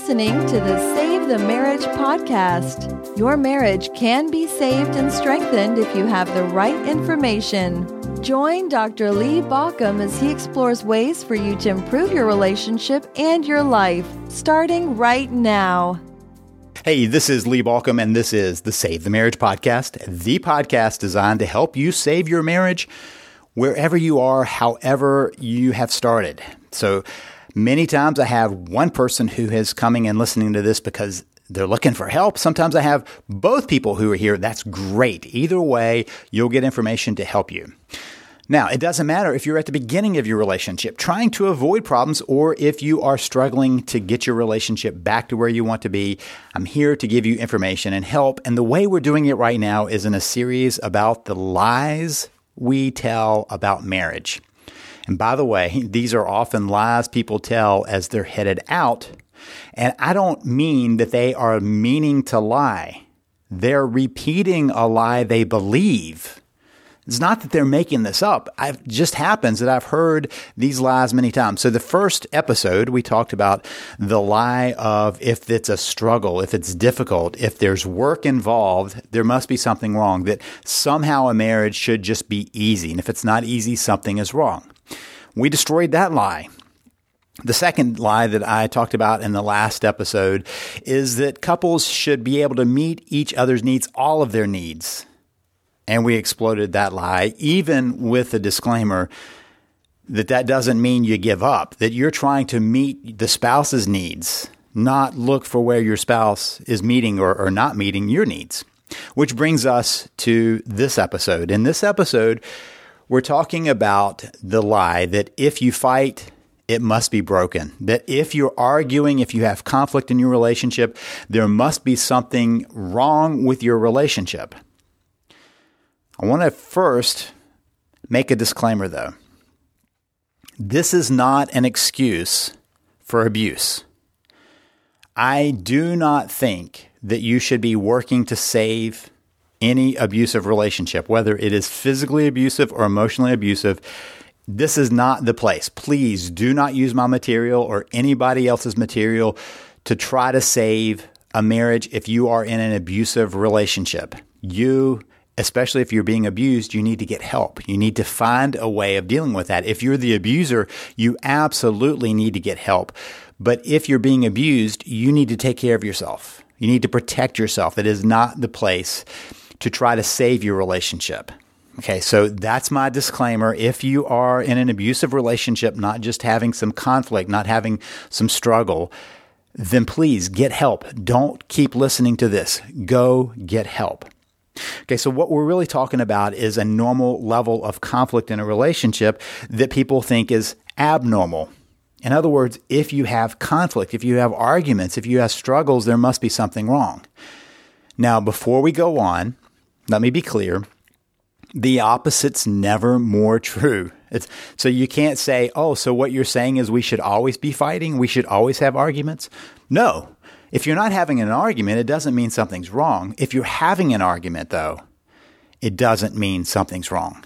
listening to the Save the Marriage podcast. Your marriage can be saved and strengthened if you have the right information. Join Dr. Lee Baucom as he explores ways for you to improve your relationship and your life, starting right now. Hey, this is Lee Baucom, and this is the Save the Marriage podcast, the podcast designed to help you save your marriage wherever you are, however you have started. So, Many times I have one person who is coming and listening to this because they're looking for help. Sometimes I have both people who are here. That's great. Either way, you'll get information to help you. Now, it doesn't matter if you're at the beginning of your relationship trying to avoid problems or if you are struggling to get your relationship back to where you want to be. I'm here to give you information and help. And the way we're doing it right now is in a series about the lies we tell about marriage. And by the way, these are often lies people tell as they're headed out. And I don't mean that they are meaning to lie. They're repeating a lie they believe. It's not that they're making this up. It just happens that I've heard these lies many times. So the first episode, we talked about the lie of if it's a struggle, if it's difficult, if there's work involved, there must be something wrong, that somehow a marriage should just be easy. And if it's not easy, something is wrong. We destroyed that lie. The second lie that I talked about in the last episode is that couples should be able to meet each other's needs, all of their needs. And we exploded that lie, even with the disclaimer that that doesn't mean you give up, that you're trying to meet the spouse's needs, not look for where your spouse is meeting or, or not meeting your needs. Which brings us to this episode. In this episode, we're talking about the lie that if you fight, it must be broken. That if you're arguing, if you have conflict in your relationship, there must be something wrong with your relationship. I want to first make a disclaimer though. This is not an excuse for abuse. I do not think that you should be working to save any abusive relationship, whether it is physically abusive or emotionally abusive, this is not the place. Please do not use my material or anybody else's material to try to save a marriage if you are in an abusive relationship. You, especially if you're being abused, you need to get help. You need to find a way of dealing with that. If you're the abuser, you absolutely need to get help. But if you're being abused, you need to take care of yourself. You need to protect yourself. It is not the place to try to save your relationship. Okay, so that's my disclaimer. If you are in an abusive relationship, not just having some conflict, not having some struggle, then please get help. Don't keep listening to this. Go get help. Okay, so what we're really talking about is a normal level of conflict in a relationship that people think is abnormal. In other words, if you have conflict, if you have arguments, if you have struggles, there must be something wrong. Now, before we go on, let me be clear. The opposite's never more true. It's, so you can't say, oh, so what you're saying is we should always be fighting? We should always have arguments? No. If you're not having an argument, it doesn't mean something's wrong. If you're having an argument, though, it doesn't mean something's wrong.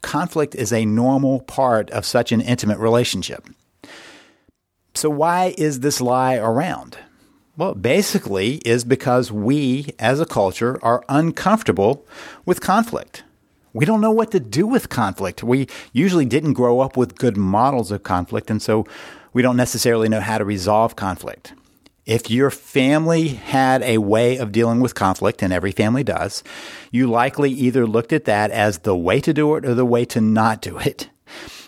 Conflict is a normal part of such an intimate relationship. So, why is this lie around? Well, basically, is because we as a culture are uncomfortable with conflict. We don't know what to do with conflict. We usually didn't grow up with good models of conflict, and so we don't necessarily know how to resolve conflict. If your family had a way of dealing with conflict, and every family does, you likely either looked at that as the way to do it or the way to not do it.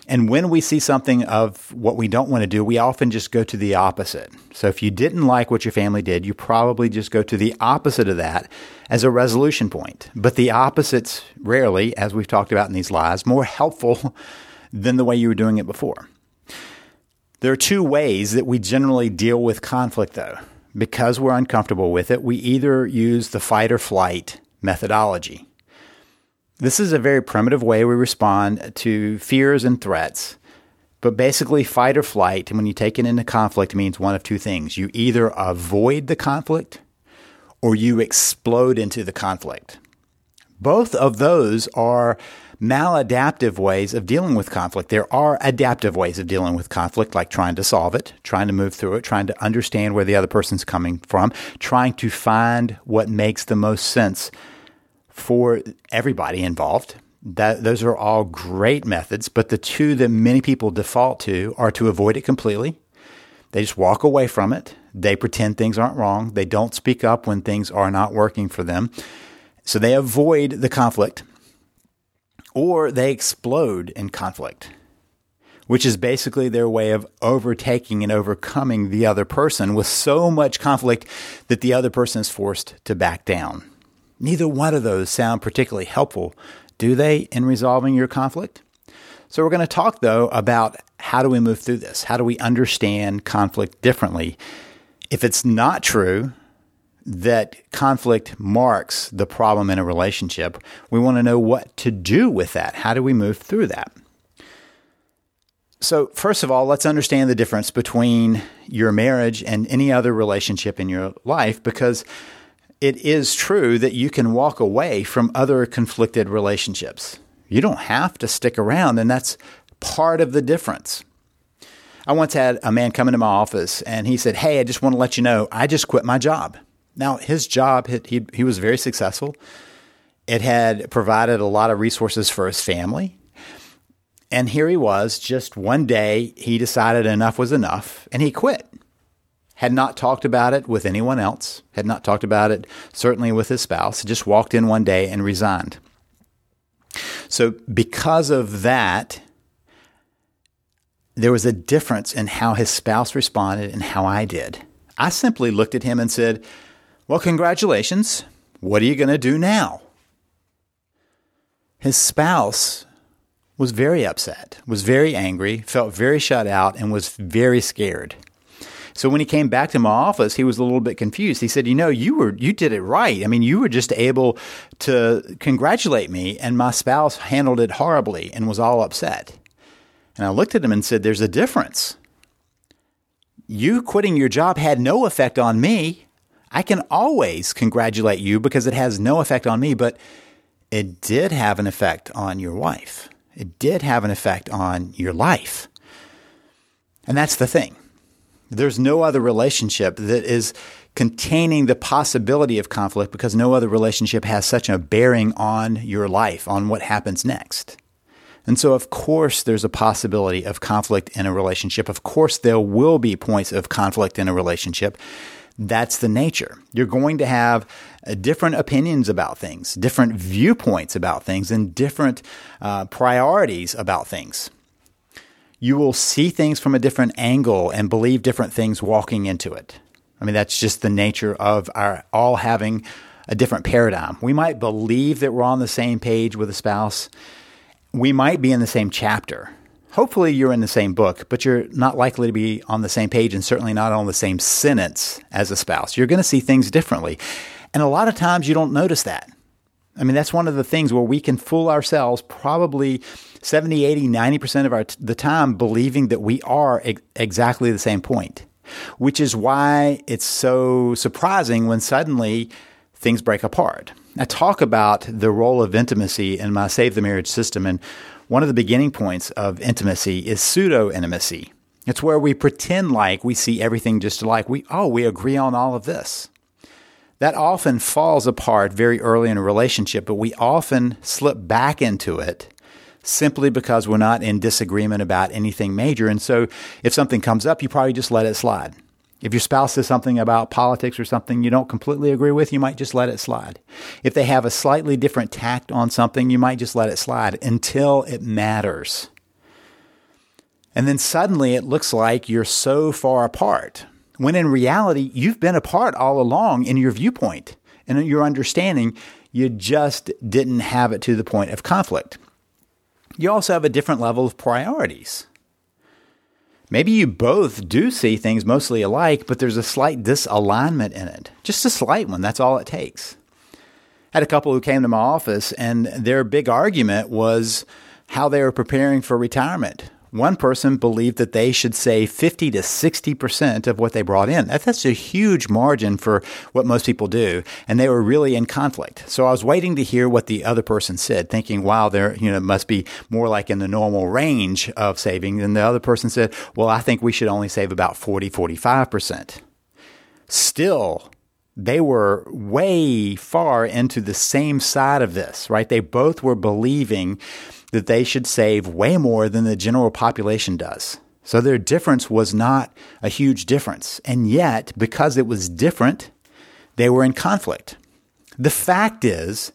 And when we see something of what we don't want to do, we often just go to the opposite. So if you didn't like what your family did, you probably just go to the opposite of that as a resolution point. But the opposite's rarely, as we've talked about in these lies, more helpful than the way you were doing it before. There are two ways that we generally deal with conflict, though. Because we're uncomfortable with it, we either use the fight or flight methodology. This is a very primitive way we respond to fears and threats. But basically, fight or flight, when you take it into conflict, means one of two things. You either avoid the conflict or you explode into the conflict. Both of those are maladaptive ways of dealing with conflict. There are adaptive ways of dealing with conflict, like trying to solve it, trying to move through it, trying to understand where the other person's coming from, trying to find what makes the most sense for everybody involved. That, those are all great methods, but the two that many people default to are to avoid it completely. They just walk away from it. They pretend things aren't wrong. They don't speak up when things are not working for them. So they avoid the conflict or they explode in conflict, which is basically their way of overtaking and overcoming the other person with so much conflict that the other person is forced to back down. Neither one of those sound particularly helpful do they, in resolving your conflict? So, we're going to talk though about how do we move through this? How do we understand conflict differently? If it's not true that conflict marks the problem in a relationship, we want to know what to do with that. How do we move through that? So, first of all, let's understand the difference between your marriage and any other relationship in your life because it is true that you can walk away from other conflicted relationships. You don't have to stick around, and that's part of the difference. I once had a man come into my office and he said, Hey, I just want to let you know, I just quit my job. Now, his job, he, he was very successful. It had provided a lot of resources for his family. And here he was, just one day, he decided enough was enough and he quit had not talked about it with anyone else, had not talked about it certainly with his spouse, just walked in one day and resigned. So, because of that, there was a difference in how his spouse responded and how I did. I simply looked at him and said, Well, congratulations. What are you going to do now? His spouse was very upset, was very angry, felt very shut out, and was very scared. So when he came back to my office, he was a little bit confused. He said, "You know, you were you did it right. I mean, you were just able to congratulate me, and my spouse handled it horribly and was all upset." And I looked at him and said, "There's a difference. You quitting your job had no effect on me. I can always congratulate you because it has no effect on me, but it did have an effect on your wife. It did have an effect on your life." And that's the thing. There's no other relationship that is containing the possibility of conflict because no other relationship has such a bearing on your life, on what happens next. And so, of course, there's a possibility of conflict in a relationship. Of course, there will be points of conflict in a relationship. That's the nature. You're going to have uh, different opinions about things, different viewpoints about things, and different uh, priorities about things you will see things from a different angle and believe different things walking into it. I mean, that's just the nature of our all having a different paradigm. We might believe that we're on the same page with a spouse. We might be in the same chapter. Hopefully, you're in the same book, but you're not likely to be on the same page and certainly not on the same sentence as a spouse. You're going to see things differently. And a lot of times you don't notice that. I mean, that's one of the things where we can fool ourselves probably 70, 80, 90% of our t- the time believing that we are ex- exactly the same point, which is why it's so surprising when suddenly things break apart. I talk about the role of intimacy in my Save the Marriage system, and one of the beginning points of intimacy is pseudo intimacy. It's where we pretend like we see everything just alike. We, oh, we agree on all of this that often falls apart very early in a relationship, but we often slip back into it simply because we're not in disagreement about anything major. And so if something comes up, you probably just let it slide. If your spouse says something about politics or something you don't completely agree with, you might just let it slide. If they have a slightly different tact on something, you might just let it slide until it matters. And then suddenly it looks like you're so far apart when in reality, you've been apart all along in your viewpoint and in your understanding. You just didn't have it to the point of conflict. You also have a different level of priorities. Maybe you both do see things mostly alike, but there's a slight disalignment in it. Just a slight one. That's all it takes. I had a couple who came to my office, and their big argument was how they were preparing for retirement One person believed that they should save 50 to 60% of what they brought in. That's a huge margin for what most people do. And they were really in conflict. So I was waiting to hear what the other person said, thinking, wow, there, you know, must be more like in the normal range of saving. And the other person said, well, I think we should only save about 40, 45%. Still, they were way far into the same side of this, right? They both were believing that they should save way more than the general population does. So their difference was not a huge difference. And yet, because it was different, they were in conflict. The fact is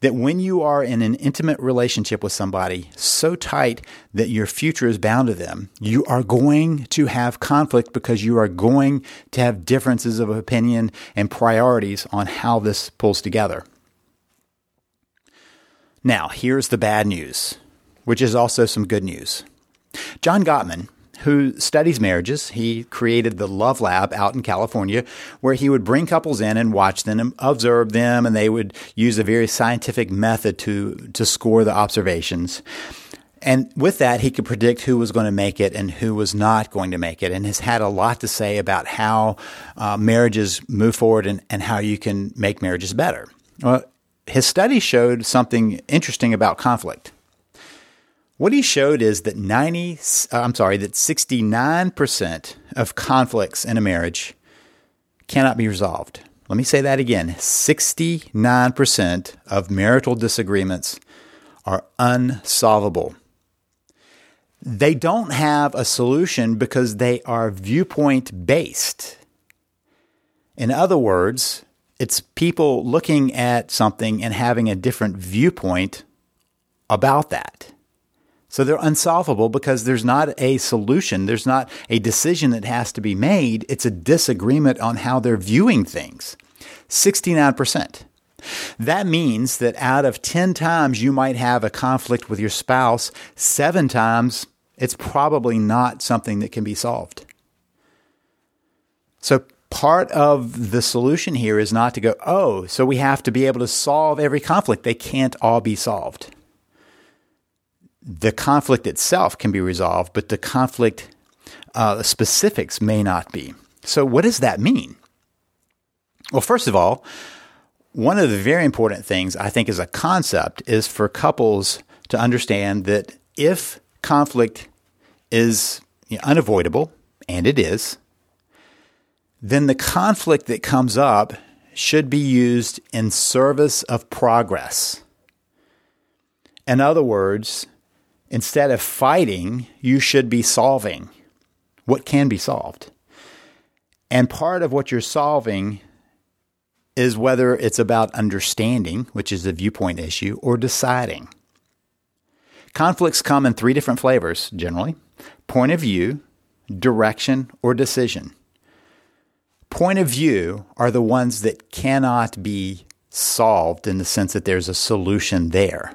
that when you are in an intimate relationship with somebody so tight that your future is bound to them, you are going to have conflict because you are going to have differences of opinion and priorities on how this pulls together. Now, here's the bad news, which is also some good news. John Gottman, who studies marriages. He created the Love Lab out in California, where he would bring couples in and watch them, observe them, and they would use a very scientific method to, to score the observations. And with that, he could predict who was going to make it and who was not going to make it, and has had a lot to say about how uh, marriages move forward and, and how you can make marriages better. Well, his study showed something interesting about conflict. What he showed is that 90 uh, I'm sorry, that 69% of conflicts in a marriage cannot be resolved. Let me say that again. 69% of marital disagreements are unsolvable. They don't have a solution because they are viewpoint based. In other words, it's people looking at something and having a different viewpoint about that. So they're unsolvable because there's not a solution. There's not a decision that has to be made. It's a disagreement on how they're viewing things. 69%. That means that out of 10 times you might have a conflict with your spouse, seven times it's probably not something that can be solved. So part of the solution here is not to go, oh, so we have to be able to solve every conflict. They can't all be solved. The conflict itself can be resolved, but the conflict uh, specifics may not be. So, what does that mean? Well, first of all, one of the very important things I think is a concept is for couples to understand that if conflict is unavoidable, and it is, then the conflict that comes up should be used in service of progress. In other words, instead of fighting, you should be solving what can be solved. And part of what you're solving is whether it's about understanding, which is a viewpoint issue, or deciding. Conflicts come in three different flavors generally point of view, direction, or decision point of view are the ones that cannot be solved in the sense that there's a solution there.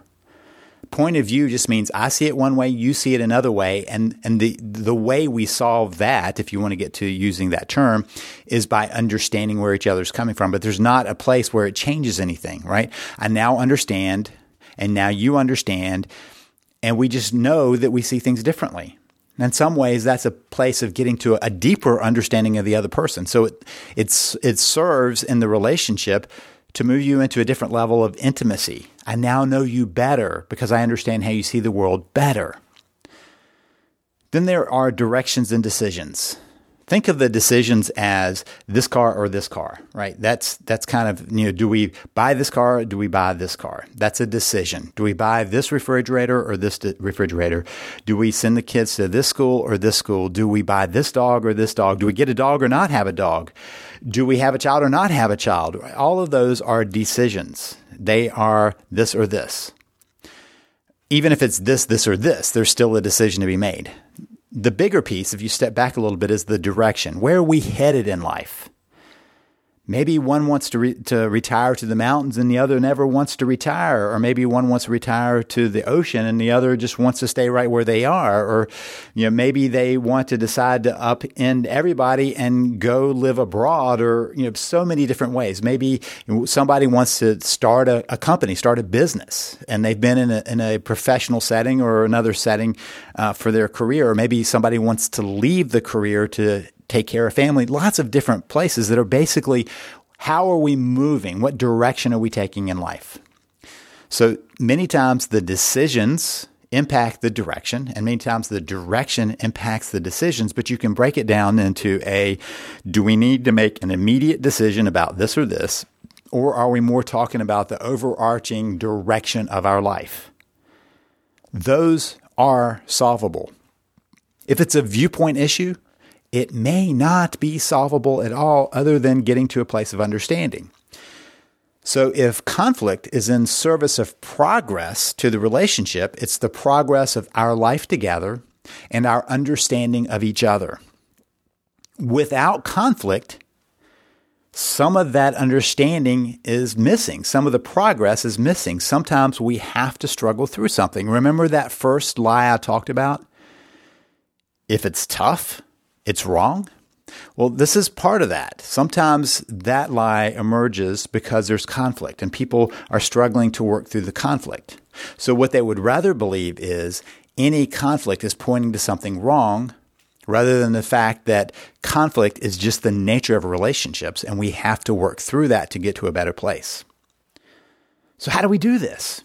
Point of view just means I see it one way, you see it another way, and and the the way we solve that, if you want to get to using that term, is by understanding where each other's coming from. But there's not a place where it changes anything, right? I now understand, and now you understand, and we just know that we see things differently in some ways, that's a place of getting to a deeper understanding of the other person. So it, it's, it serves in the relationship to move you into a different level of intimacy. I now know you better because I understand how you see the world better. Then there are directions and decisions think of the decisions as this car or this car, right? That's that's kind of you know, do we buy this car? Or do we buy this car? That's a decision. Do we buy this refrigerator or this refrigerator? Do we send the kids to this school or this school? Do we buy this dog or this dog? Do we get a dog or not have a dog? Do we have a child or not have a child? All of those are decisions. They are this or this. Even if it's this, this, or this, there's still a decision to be made the bigger piece, if you step back a little bit, is the direction. Where are we headed in life? Maybe one wants to re- to retire to the mountains and the other never wants to retire, or maybe one wants to retire to the ocean and the other just wants to stay right where they are, or you know maybe they want to decide to upend everybody and go live abroad, or you know so many different ways. Maybe somebody wants to start a, a company, start a business, and they've been in a, in a professional setting or another setting uh, for their career, or maybe somebody wants to leave the career to take care of family, lots of different places that are basically how are we moving? What direction are we taking in life? So many times the decisions impact the direction, and many times the direction impacts the decisions, but you can break it down into a do we need to make an immediate decision about this or this, or are we more talking about the overarching direction of our life? Those are solvable. If it's a viewpoint issue, it may not be solvable at all other than getting to a place of understanding. So, if conflict is in service of progress to the relationship, it's the progress of our life together and our understanding of each other. Without conflict, some of that understanding is missing. Some of the progress is missing. Sometimes we have to struggle through something. Remember that first lie I talked about? If it's tough, it's wrong? Well, this is part of that. Sometimes that lie emerges because there's conflict and people are struggling to work through the conflict. So, what they would rather believe is any conflict is pointing to something wrong rather than the fact that conflict is just the nature of relationships and we have to work through that to get to a better place. So, how do we do this?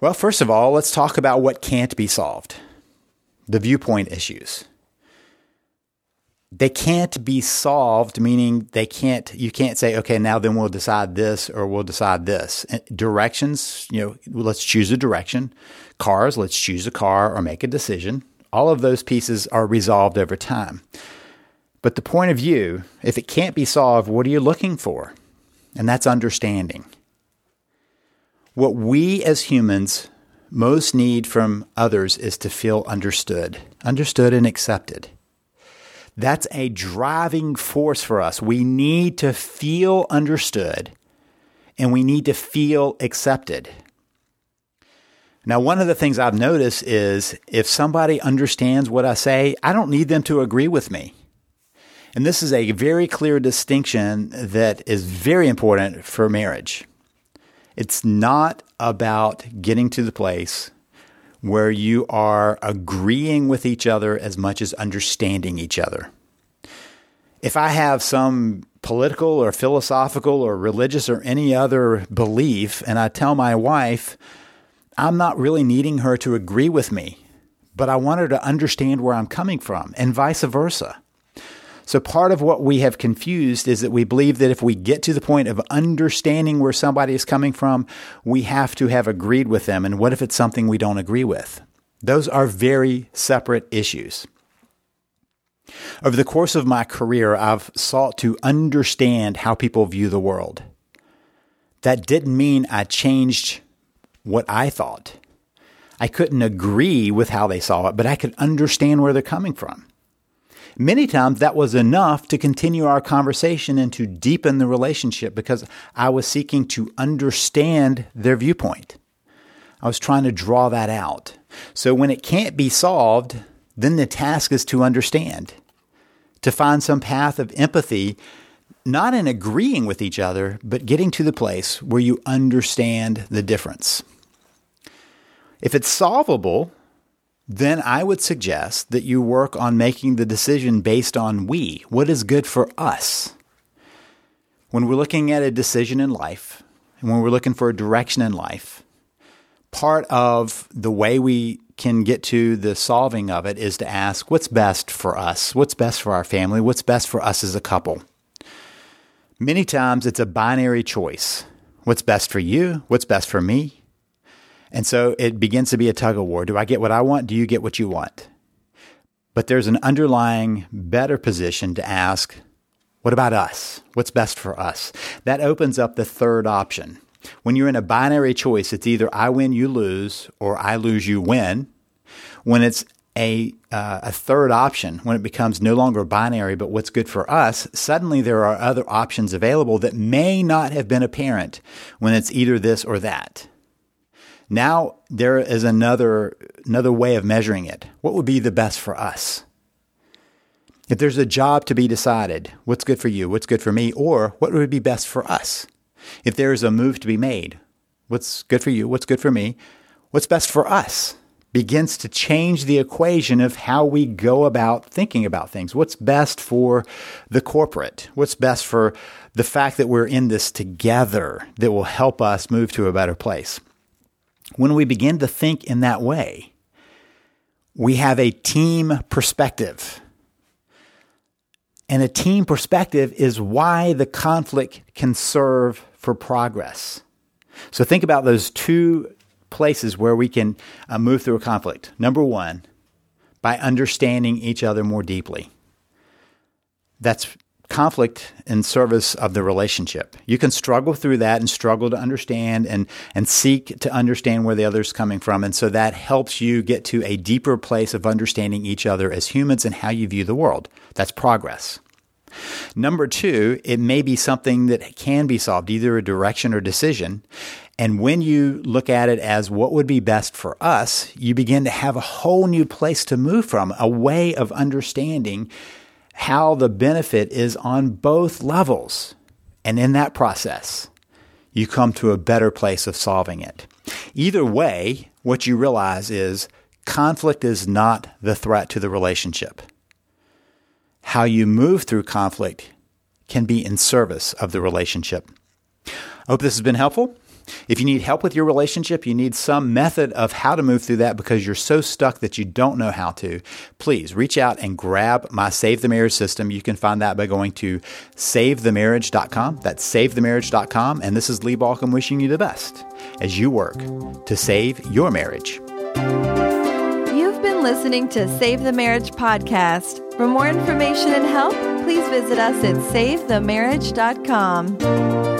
Well, first of all, let's talk about what can't be solved the viewpoint issues they can't be solved, meaning they can't, you can't say, okay, now then we'll decide this or we'll decide this. Uh, directions, you know, let's choose a direction. Cars, let's choose a car or make a decision. All of those pieces are resolved over time. But the point of view, if it can't be solved, what are you looking for? And that's understanding. What we as humans most need from others is to feel understood, understood and accepted. That's a driving force for us. We need to feel understood and we need to feel accepted. Now, one of the things I've noticed is if somebody understands what I say, I don't need them to agree with me. And this is a very clear distinction that is very important for marriage. It's not about getting to the place where you are agreeing with each other as much as understanding each other. If I have some political or philosophical or religious or any other belief, and I tell my wife, I'm not really needing her to agree with me, but I want her to understand where I'm coming from, and vice versa. So, part of what we have confused is that we believe that if we get to the point of understanding where somebody is coming from, we have to have agreed with them. And what if it's something we don't agree with? Those are very separate issues. Over the course of my career, I've sought to understand how people view the world. That didn't mean I changed what I thought. I couldn't agree with how they saw it, but I could understand where they're coming from. Many times that was enough to continue our conversation and to deepen the relationship because I was seeking to understand their viewpoint. I was trying to draw that out. So when it can't be solved, then the task is to understand, to find some path of empathy, not in agreeing with each other, but getting to the place where you understand the difference. If it's solvable, then I would suggest that you work on making the decision based on we. What is good for us? When we're looking at a decision in life, and when we're looking for a direction in life, part of the way we can get to the solving of it is to ask what's best for us? What's best for our family? What's best for us as a couple? Many times it's a binary choice. What's best for you? What's best for me? And so it begins to be a tug of war. Do I get what I want? Do you get what you want? But there's an underlying better position to ask, what about us? What's best for us? That opens up the third option. When you're in a binary choice, it's either I win, you lose, or I lose, you win. When it's a, uh, a third option, when it becomes no longer binary, but what's good for us, suddenly there are other options available that may not have been apparent when it's either this or that. Now there is another, another way of measuring it. What would be the best for us? If there's a job to be decided, what's good for you? What's good for me? Or what would be best for us? If there is a move to be made, what's good for you? What's good for me? What's best for us? Begins to change the equation of how we go about thinking about things. What's best for the corporate? What's best for the fact that we're in this together that will help us move to a better place? When we begin to think in that way, we have a team perspective and a team perspective is why the conflict can serve for progress. So think about those two places where we can uh, move through a conflict. Number one, by understanding each other more deeply. That's conflict in service of the relationship. You can struggle through that and struggle to understand and, and seek to understand where the other's coming from. And so that helps you get to a deeper place of understanding each other as humans and how you view the world. That's progress. Number two, it may be something that can be solved, either a direction or decision. And when you look at it as what would be best for us, you begin to have a whole new place to move from, a way of understanding how the benefit is on both levels. And in that process, you come to a better place of solving it. Either way, what you realize is conflict is not the threat to the relationship. How you move through conflict can be in service of the relationship. I hope this has been helpful. If you need help with your relationship, you need some method of how to move through that because you're so stuck that you don't know how to, please reach out and grab my Save the Marriage system. You can find that by going to savethemarriage.com. That's savethemarriage.com. And this is Lee Baucom wishing you the best as you work to save your marriage. You've been listening to Save the Marriage podcast. For more information and help, please visit us at savethemarriage.com.